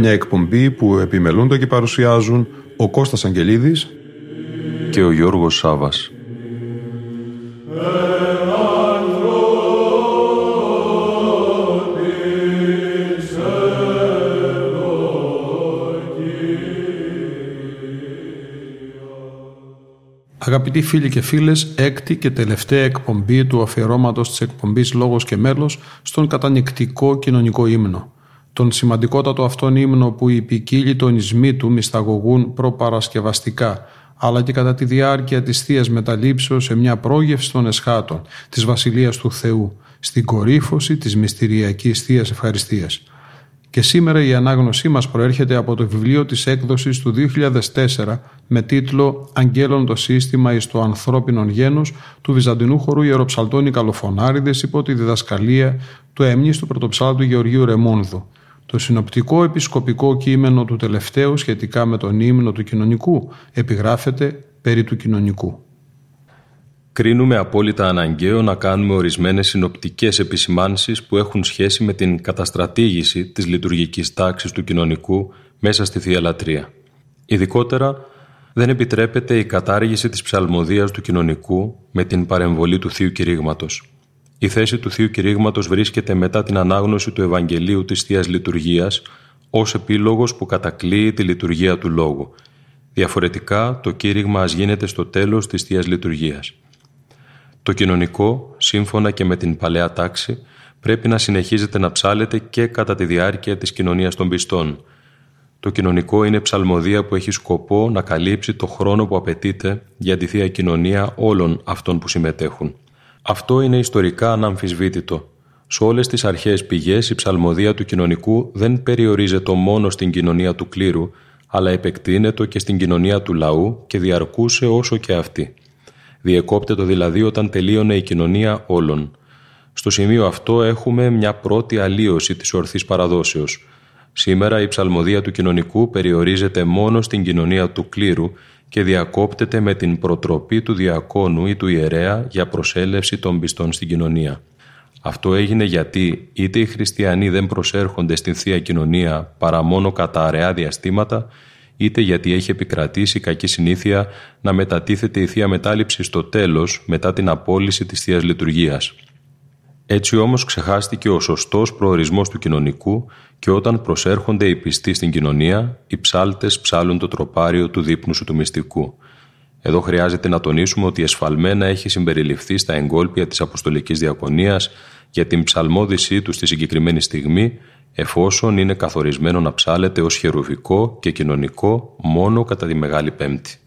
Μια εκπομπή που επιμελούνται και παρουσιάζουν ο Κώστας Αγγελίδης και ο Γιώργος Σάβας. Αγαπητοί φίλοι και φίλες, έκτη και τελευταία εκπομπή του αφιερώματος της εκπομπής Λόγος και Μέλος στον κατανικτικό κοινωνικό ύμνο. Τον σημαντικότατο αυτόν ύμνο που οι ποικίλοι τονισμοί του μυσταγωγούν προπαρασκευαστικά, αλλά και κατά τη διάρκεια της θείας μεταλήψεως σε μια πρόγευση των εσχάτων της Βασιλείας του Θεού, στην κορύφωση της μυστηριακής θείας ευχαριστίας. Και σήμερα η ανάγνωσή μας προέρχεται από το βιβλίο της έκδοσης του 2004 με τίτλο «Αγγέλων το σύστημα εις το ανθρώπινο γένος» του Βυζαντινού χορού Ιεροψαλτώνη Καλοφωνάριδες υπό τη διδασκαλία του έμνης του πρωτοψάλτου Γεωργίου Ρεμόνδου. Το συνοπτικό επισκοπικό κείμενο του τελευταίου σχετικά με τον ύμνο του κοινωνικού επιγράφεται περί του κοινωνικού. Κρίνουμε απόλυτα αναγκαίο να κάνουμε ορισμένες συνοπτικές επισημάνσεις που έχουν σχέση με την καταστρατήγηση της λειτουργικής τάξης του κοινωνικού μέσα στη Θεία Λατρεία. Ειδικότερα, δεν επιτρέπεται η κατάργηση της ψαλμοδίας του κοινωνικού με την παρεμβολή του Θείου Κηρύγματος. Η θέση του Θείου Κηρύγματος βρίσκεται μετά την ανάγνωση του Ευαγγελίου της Θείας Λειτουργίας ως επίλογος που κατακλείει τη λειτουργία του Λόγου. Διαφορετικά, το κήρυγμα ας γίνεται στο τέλος της Θείας Λειτουργίας. Το κοινωνικό, σύμφωνα και με την παλαιά τάξη, πρέπει να συνεχίζεται να ψάλεται και κατά τη διάρκεια της κοινωνίας των πιστών. Το κοινωνικό είναι ψαλμοδία που έχει σκοπό να καλύψει το χρόνο που απαιτείται για τη Θεία Κοινωνία όλων αυτών που συμμετέχουν. Αυτό είναι ιστορικά αναμφισβήτητο. Σε όλες τις αρχαίες πηγές η ψαλμοδία του κοινωνικού δεν περιορίζεται μόνο στην κοινωνία του κλήρου, αλλά επεκτείνεται και στην κοινωνία του λαού και διαρκούσε όσο και αυτή. Διεκόπτεται δηλαδή όταν τελείωνε η κοινωνία όλων. Στο σημείο αυτό έχουμε μια πρώτη αλλίωση της ορθής παραδόσεως. Σήμερα η ψαλμοδία του κοινωνικού περιορίζεται μόνο στην κοινωνία του κλήρου και διακόπτεται με την προτροπή του διακόνου ή του ιερέα για προσέλευση των πιστών στην κοινωνία. Αυτό έγινε γιατί είτε οι χριστιανοί δεν προσέρχονται στην Θεία Κοινωνία παρά μόνο κατά αραιά διαστήματα, είτε γιατί έχει επικρατήσει η κακή συνήθεια να μετατίθεται η Θεία Μετάληψη στο τέλος μετά την απόλυση της Θείας Λειτουργίας. Έτσι όμως ξεχάστηκε ο σωστός προορισμός του κοινωνικού και όταν προσέρχονται οι πιστοί στην κοινωνία, οι ψάλτες ψάλουν το τροπάριο του δείπνου σου του μυστικού. Εδώ χρειάζεται να τονίσουμε ότι εσφαλμένα έχει συμπεριληφθεί στα εγκόλπια της Αποστολικής Διακονίας για την ψαλμόδησή του στη συγκεκριμένη στιγμή, εφόσον είναι καθορισμένο να ψάλεται ως χερουβικό και κοινωνικό μόνο κατά τη Μεγάλη Πέμπτη.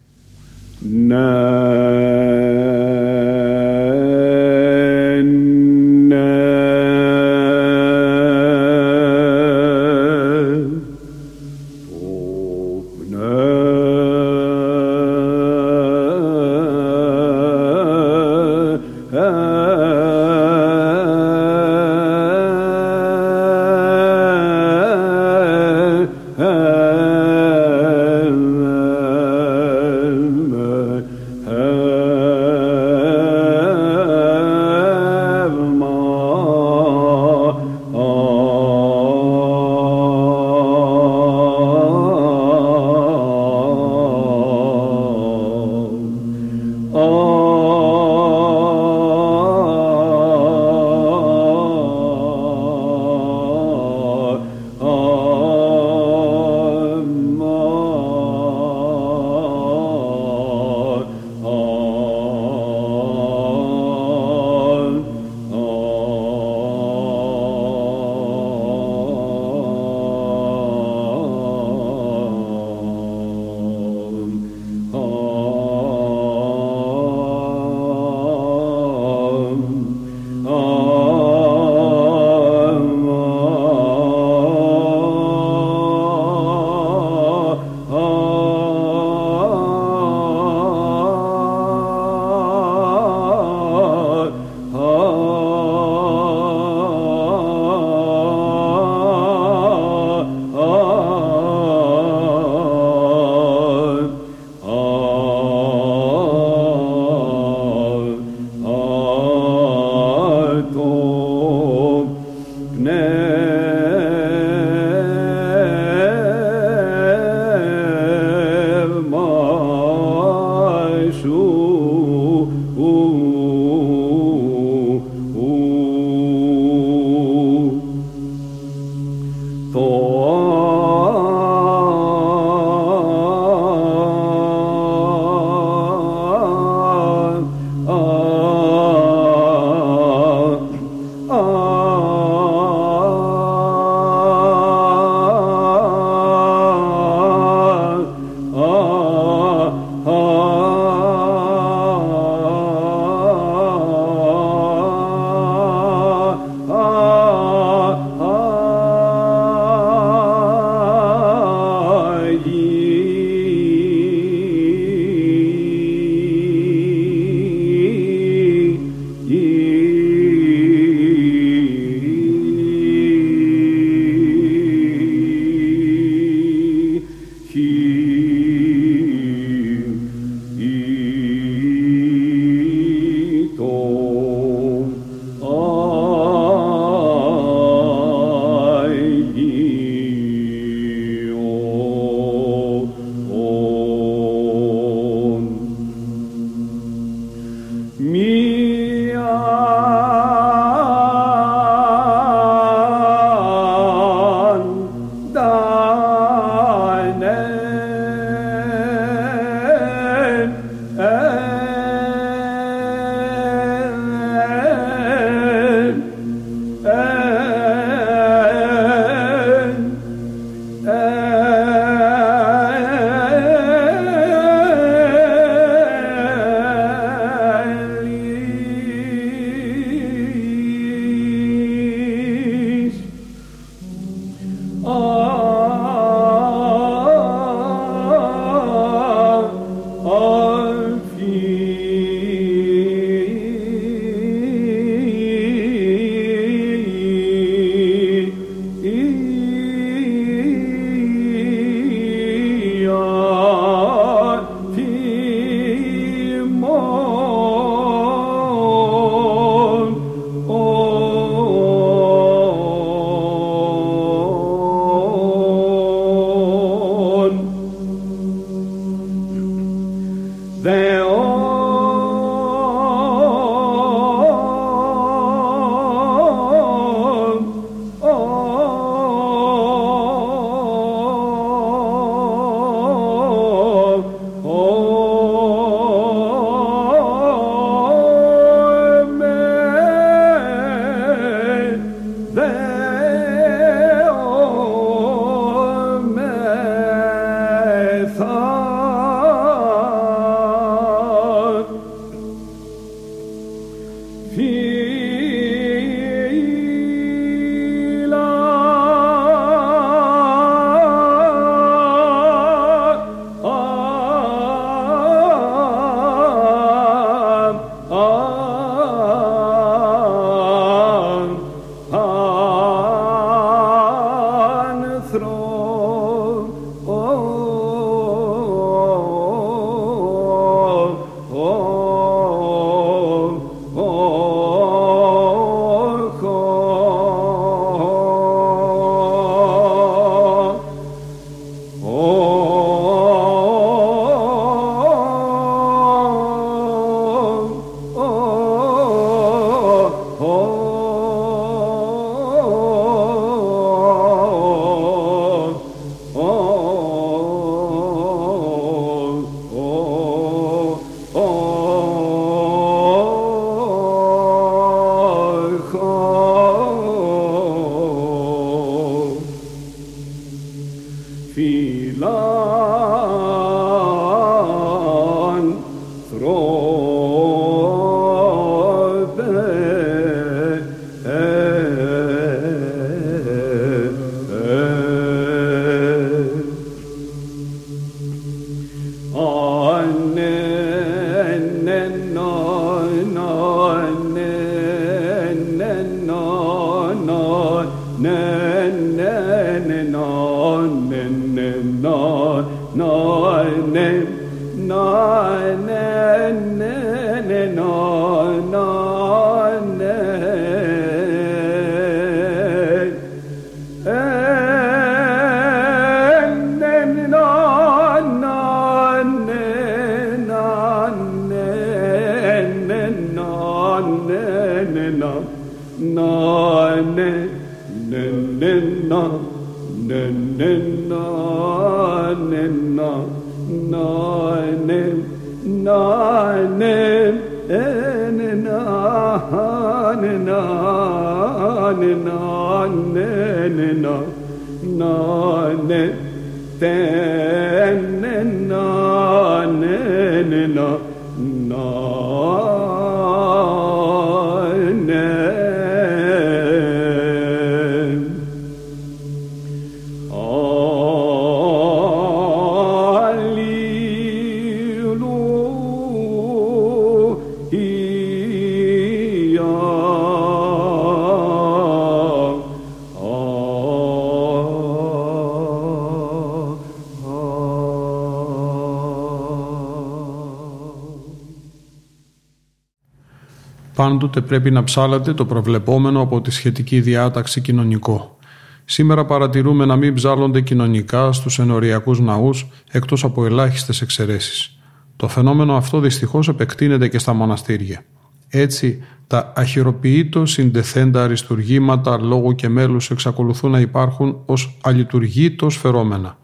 Πάντοτε πρέπει να ψάλατε το προβλεπόμενο από τη σχετική διάταξη κοινωνικό. Σήμερα παρατηρούμε να μην ψάλλονται κοινωνικά στους ενοριακούς ναούς εκτός από ελάχιστες εξαιρέσεις. Το φαινόμενο αυτό δυστυχώς επεκτείνεται και στα μοναστήρια. Έτσι, τα αχυροποιήτω συντεθέντα αριστουργήματα λόγου και μέλους εξακολουθούν να υπάρχουν ως αλειτουργήτως φερόμενα.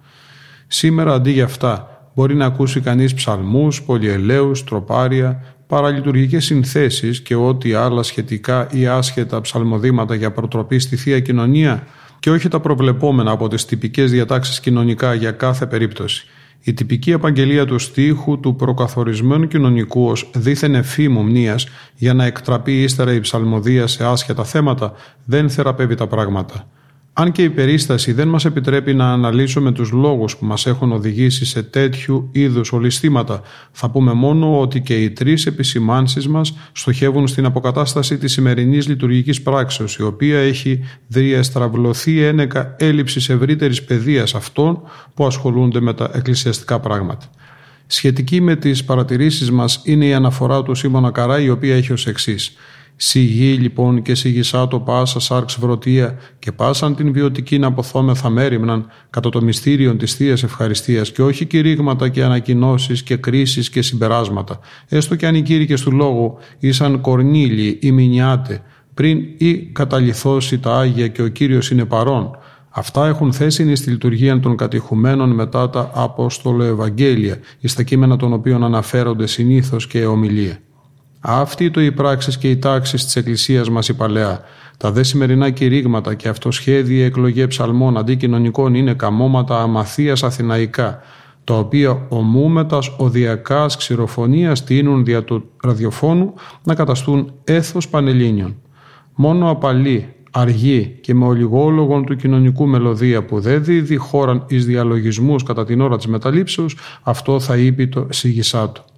Σήμερα αντί για αυτά μπορεί να ακούσει κανείς ψαλμούς, πολυελαίους, τροπάρια, παραλειτουργικές συνθέσεις και ό,τι άλλα σχετικά ή άσχετα ψαλμοδήματα για προτροπή στη Θεία Κοινωνία και όχι τα προβλεπόμενα από τις τυπικές διατάξεις κοινωνικά για κάθε περίπτωση. Η τυπική απαγγελία του στίχου του προκαθορισμένου κοινωνικού ως δίθεν εφήμου μνήας για να εκτραπεί ύστερα η ψαλμοδία σε άσχετα θέματα δεν θεραπεύει τα πράγματα. Αν και η περίσταση δεν μας επιτρέπει να αναλύσουμε τους λόγους που μας έχουν οδηγήσει σε τέτοιου είδους ολιστήματα, θα πούμε μόνο ότι και οι τρεις επισημάνσεις μας στοχεύουν στην αποκατάσταση της σημερινής λειτουργικής πράξεως, η οποία έχει διαστραβλωθεί ένεκα έλλειψης ευρύτερης παιδείας αυτών που ασχολούνται με τα εκκλησιαστικά πράγματα. Σχετική με τις παρατηρήσεις μας είναι η αναφορά του Σίμωνα Καρά, η οποία έχει ως εξής. Σιγή λοιπόν και σιγησά το πάσα σάρξ βρωτία και πάσαν την βιωτική να αποθόμεθα μέρημναν κατά το μυστήριο της θείας Ευχαριστίας και όχι κηρύγματα και ανακοινώσεις και κρίσεις και συμπεράσματα, έστω και αν οι κήρυκες του λόγου ήσαν κορνίλοι ή μηνιάτε, πριν ή καταληθώσει τα Άγια και ο Κύριος είναι παρόν, Αυτά έχουν θέση στη λειτουργία των κατηχουμένων μετά τα Απόστολο Ευαγγέλια, εις τα κείμενα των οποίων αναφέρονται συνήθως και ομιλία. Αυτή το οι πράξεις και οι τάξεις της Εκκλησίας μας η Παλαιά. Τα δε σημερινά κηρύγματα και αυτοσχέδια εκλογέ ψαλμών αντικοινωνικών είναι καμώματα αμαθίας αθηναϊκά, τα οποία ομούμετας οδιακάς ξηροφωνίας τείνουν δια του ραδιοφώνου να καταστούν έθος πανελλήνιων. Μόνο απαλή, αργή και με ολιγόλογον του κοινωνικού μελωδία που δεν δίδει χώραν εις διαλογισμούς κατά την ώρα της μεταλήψεως, αυτό θα είπε το σιγισάτο. Ah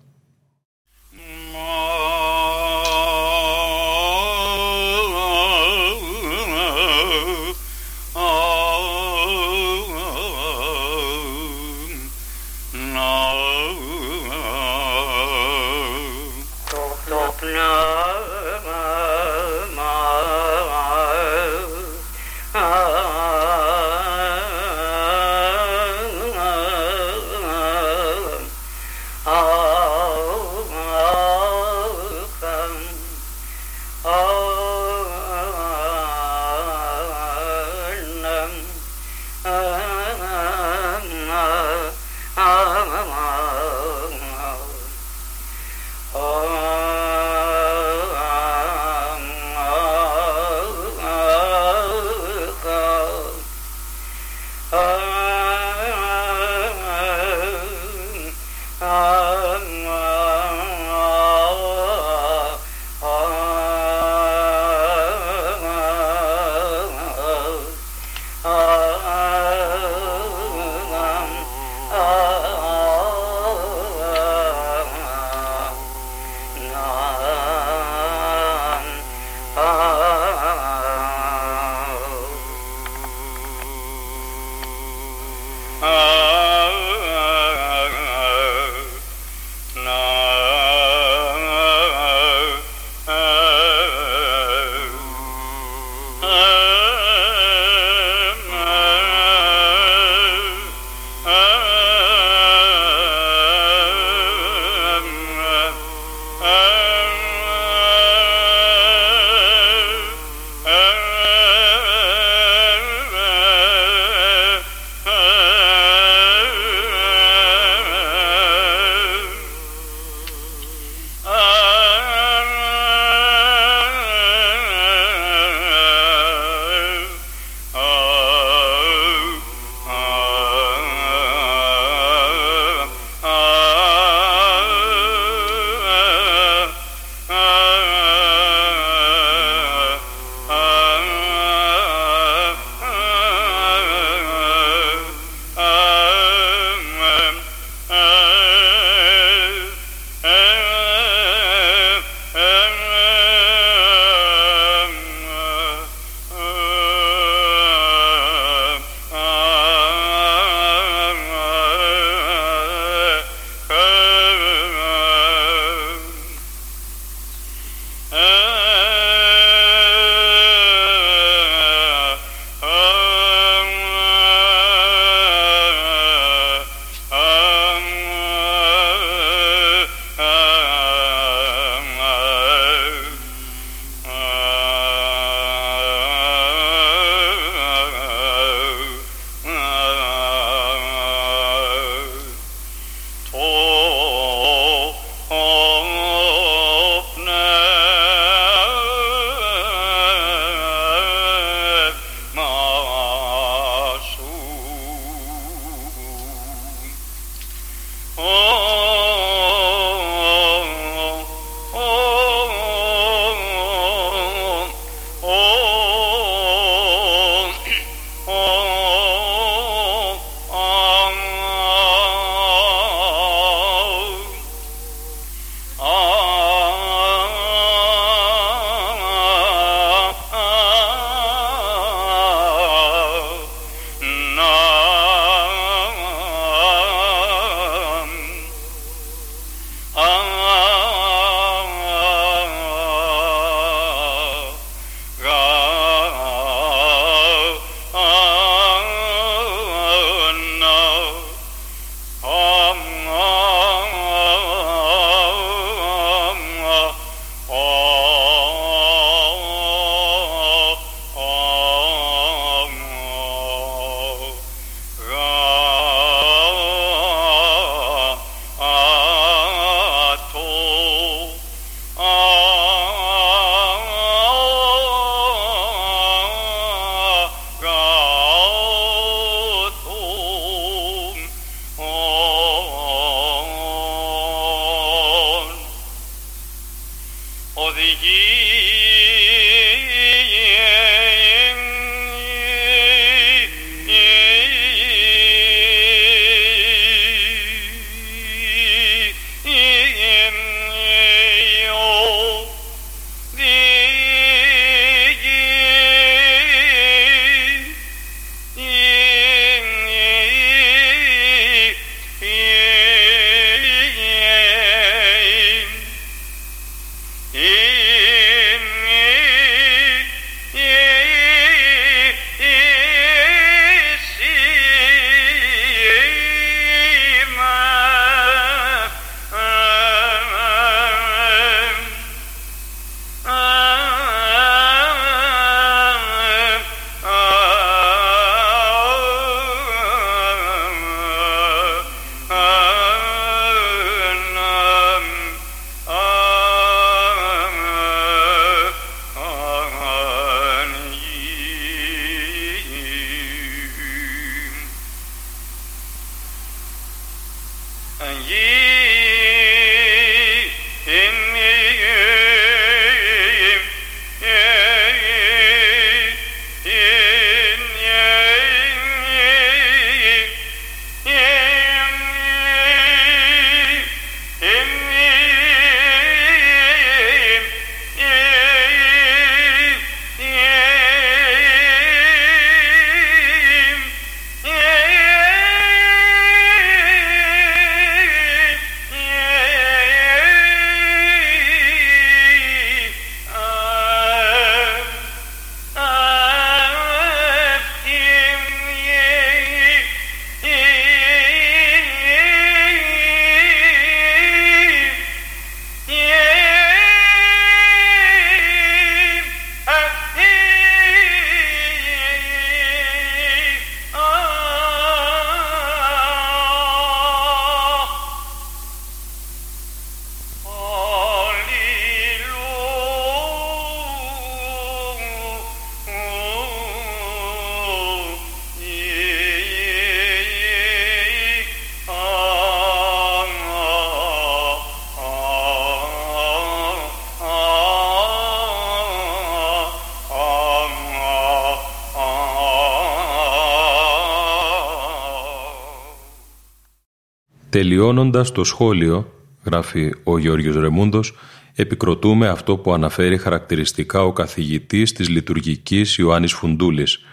Τελειώνοντας το σχόλιο, γράφει ο Γιώργος Ρεμούντος, επικροτούμε αυτό που αναφέρει χαρακτηριστικά ο καθηγητής της λειτουργικής Ιωάννης Φουντούλης,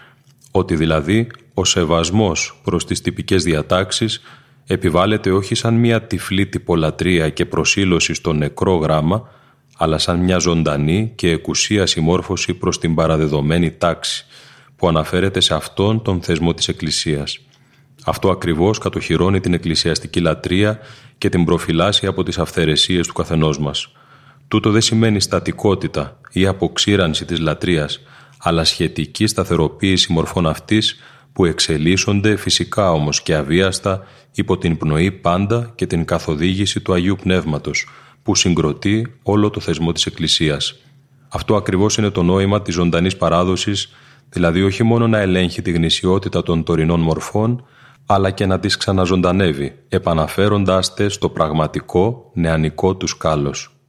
ότι δηλαδή ο σεβασμός προς τις τυπικές διατάξεις επιβάλλεται όχι σαν μια τυφλή τυπολατρεία και προσήλωση στο νεκρό γράμμα, αλλά σαν μια ζωντανή και εκουσία συμμόρφωση προς την παραδεδομένη τάξη, που αναφέρεται σε αυτόν τον θεσμό της Εκκλησίας. Αυτό ακριβώς κατοχυρώνει την εκκλησιαστική λατρεία και την προφυλάσσει από τις αυθαιρεσίες του καθενός μας. Τούτο δεν σημαίνει στατικότητα ή αποξήρανση της λατρείας, αλλά σχετική σταθεροποίηση μορφών αυτής που εξελίσσονται φυσικά όμως και αβίαστα υπό την πνοή πάντα και την καθοδήγηση του Αγίου Πνεύματος, που συγκροτεί όλο το θεσμό της Εκκλησίας. Αυτό ακριβώς είναι το νόημα της ζωντανής παράδοσης, δηλαδή όχι μόνο να ελέγχει τη γνησιότητα των τωρινών μορφών, αλλά και να τις ξαναζωντανεύει, επαναφέροντάς τες στο πραγματικό νεανικό τους κάλος.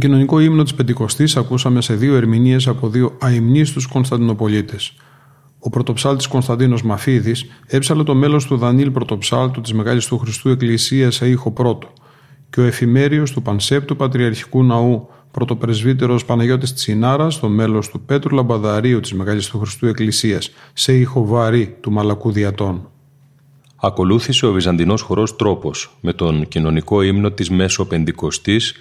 Κοινωνικό ύμνο της Πεντηκοστής ακούσαμε σε δύο ερμηνείες από δύο αιμνίστου Κωνσταντινοπολίτες. Ο πρωτοψάλτης Κωνσταντίνος Μαφίδης έψαλε το μέλος του Δανίλ Πρωτοψάλτου της Μεγάλης του Χριστού Εκκλησίας σε ήχο πρώτο και ο εφημέριος του Πανσέπτου Πατριαρχικού Ναού πρωτοπρεσβύτερος Παναγιώτης Τσινάρας, το μέλος του Πέτρου Λαμπαδαρίου της Μεγάλης του Χριστού Εκκλησίας σε ήχο βαρύ του Μαλακού Διατών. Ακολούθησε ο Βυζαντινός χορός τρόπος με τον κοινωνικό ύμνο της Μέσο Πεντηκοστής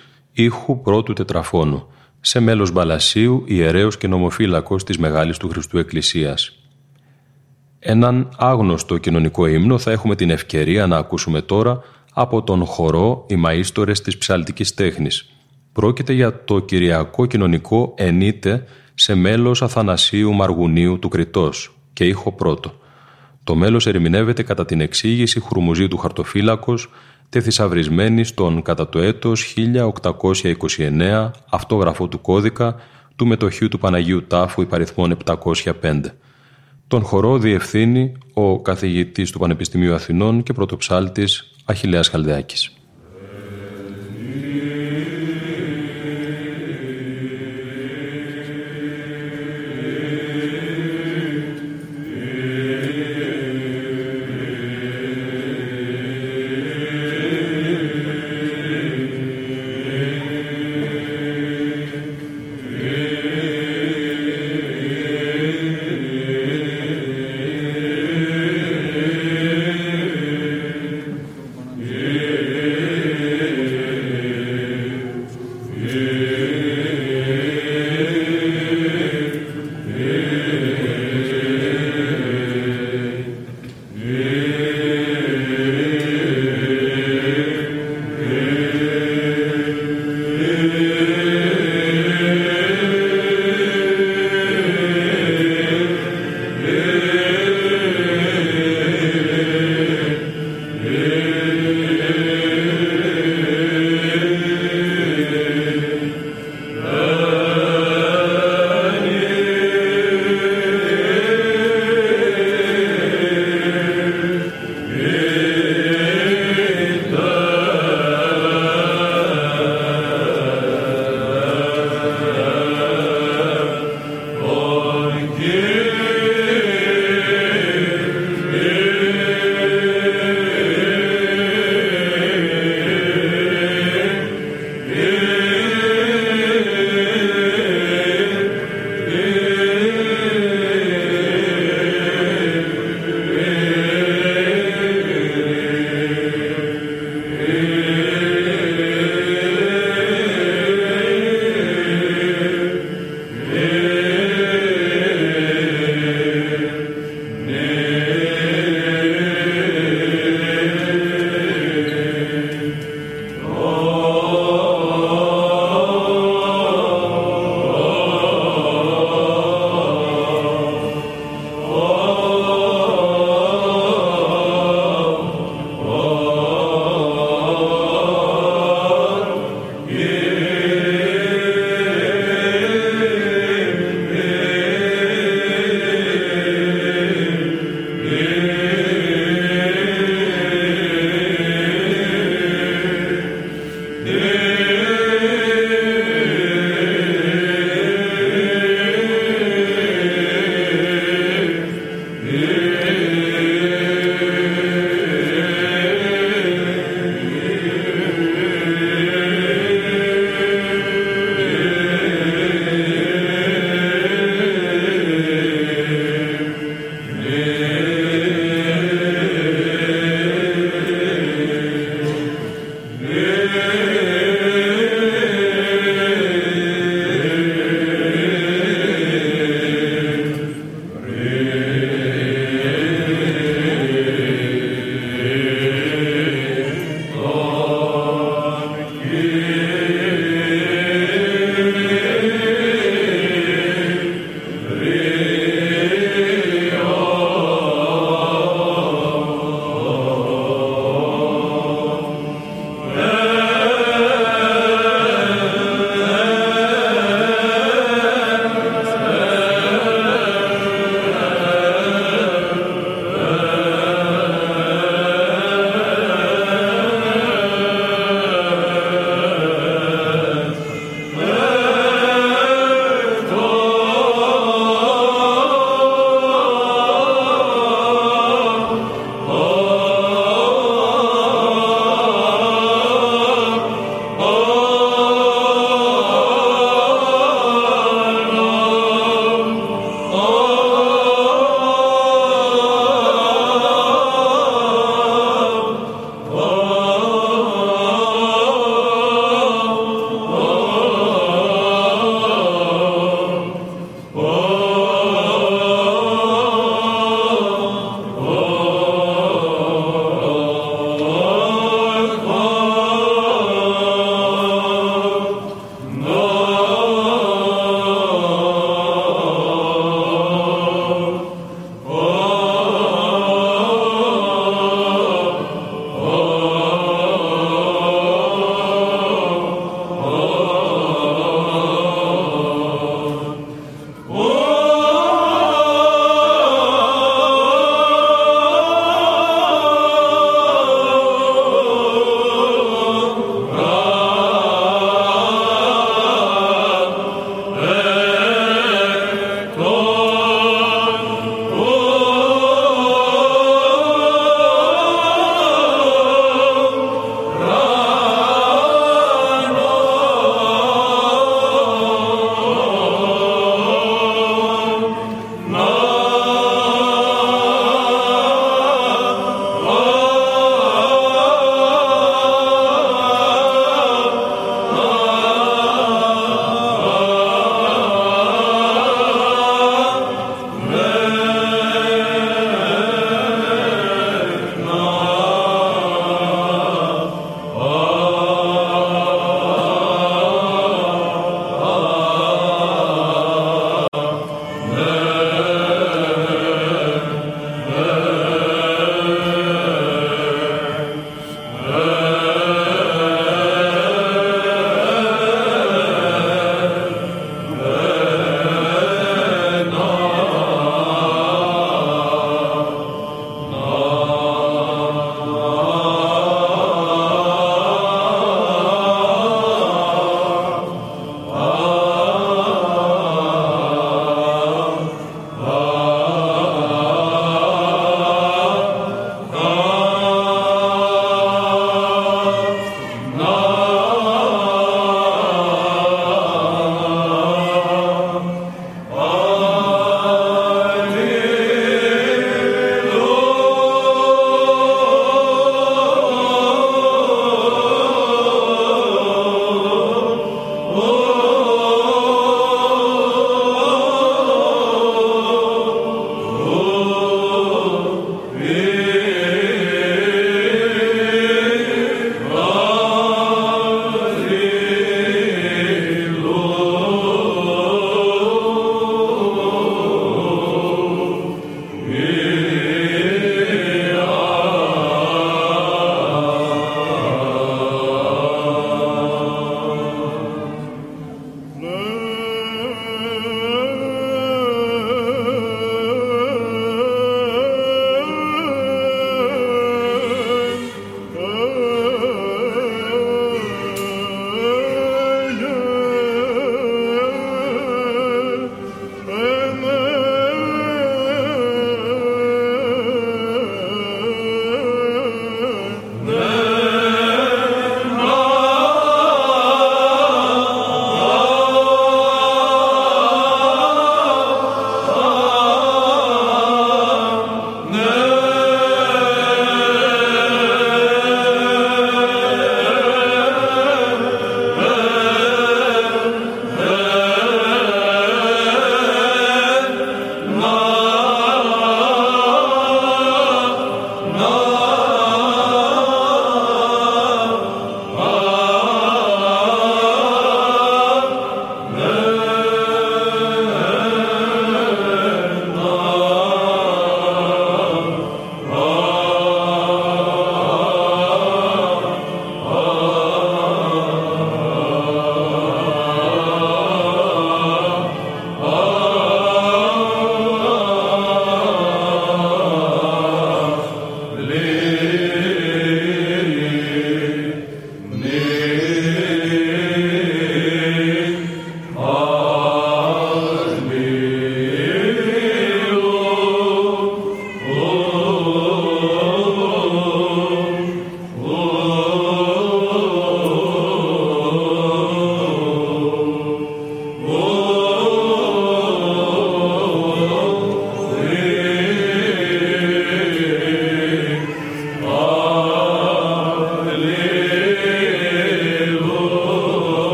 ήχου πρώτου τετραφώνου, σε μέλος Μπαλασίου, ιερέως και νομοφύλακος της Μεγάλης του Χριστού Εκκλησίας. Έναν άγνωστο κοινωνικό ύμνο θα έχουμε την ευκαιρία να ακούσουμε τώρα από τον χορό «Οι Μαΐστορες της Ψαλτικής Τέχνης». Πρόκειται για το Κυριακό Κοινωνικό «Ενίτε» σε μέλος Αθανασίου Μαργουνίου του Κρητός και ήχο πρώτο. Το μέλος ερμηνεύεται κατά την εξήγηση Χουρμουζίου του Χαρτοφύλακος τεθισαυρισμένη στον κατά το έτος 1829 αυτόγραφο του κώδικα του μετοχείου του Παναγίου Τάφου υπαριθμών 705. Τον χορό διευθύνει ο καθηγητής του Πανεπιστημίου Αθηνών και πρωτοψάλτης Αχιλέας Χαλδεάκης.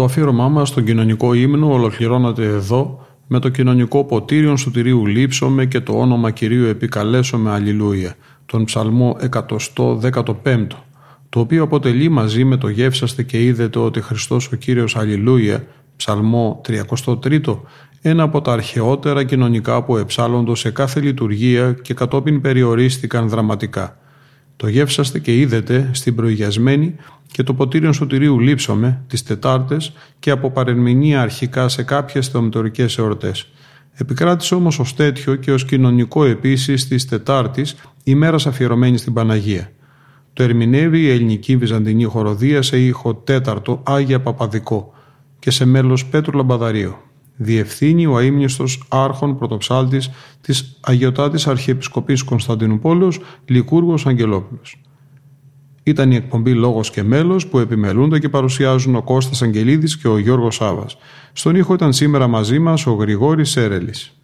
Το αφήρωμά μας στον κοινωνικό ύμνο ολοκληρώνεται εδώ με το κοινωνικό ποτήριον σωτηρίου λείψομαι και το όνομα Κυρίου επικαλέσομαι αλληλούια, τον ψαλμό 115, το οποίο αποτελεί μαζί με το γεύσαστε και είδετε ότι Χριστός ο Κύριος αλληλούια, ψαλμό 33, ένα από τα αρχαιότερα κοινωνικά που εψάλλοντος σε κάθε λειτουργία και κατόπιν περιορίστηκαν δραματικά. Το γεύσαστε και είδετε στην προηγιασμένη και το ποτήριον σωτηρίου λείψομαι τις Τετάρτες και από παρερμηνία αρχικά σε κάποιες θεομητορικές εορτές. Επικράτησε όμως ως τέτοιο και ως κοινωνικό επίσης της Τετάρτης ημέρας αφιερωμένη στην Παναγία. Το ερμηνεύει η ελληνική βυζαντινή χοροδία σε ήχο τέταρτο Άγια Παπαδικό και σε μέλος Πέτρου Λαμπαδαρίου. Διευθύνει ο αείμνηστος άρχον πρωτοψάλτης της Αγιωτάτης Αρχιεπισκοπής Κωνσταντινούπολεως Λικούργος Αγγελόπουλος. Ήταν η εκπομπή Λόγος και Μέλος που επιμελούνται και παρουσιάζουν ο Κώστας Αγγελίδης και ο Γιώργος Σάβας. Στον ήχο ήταν σήμερα μαζί μας ο Γρηγόρης Σέρελης.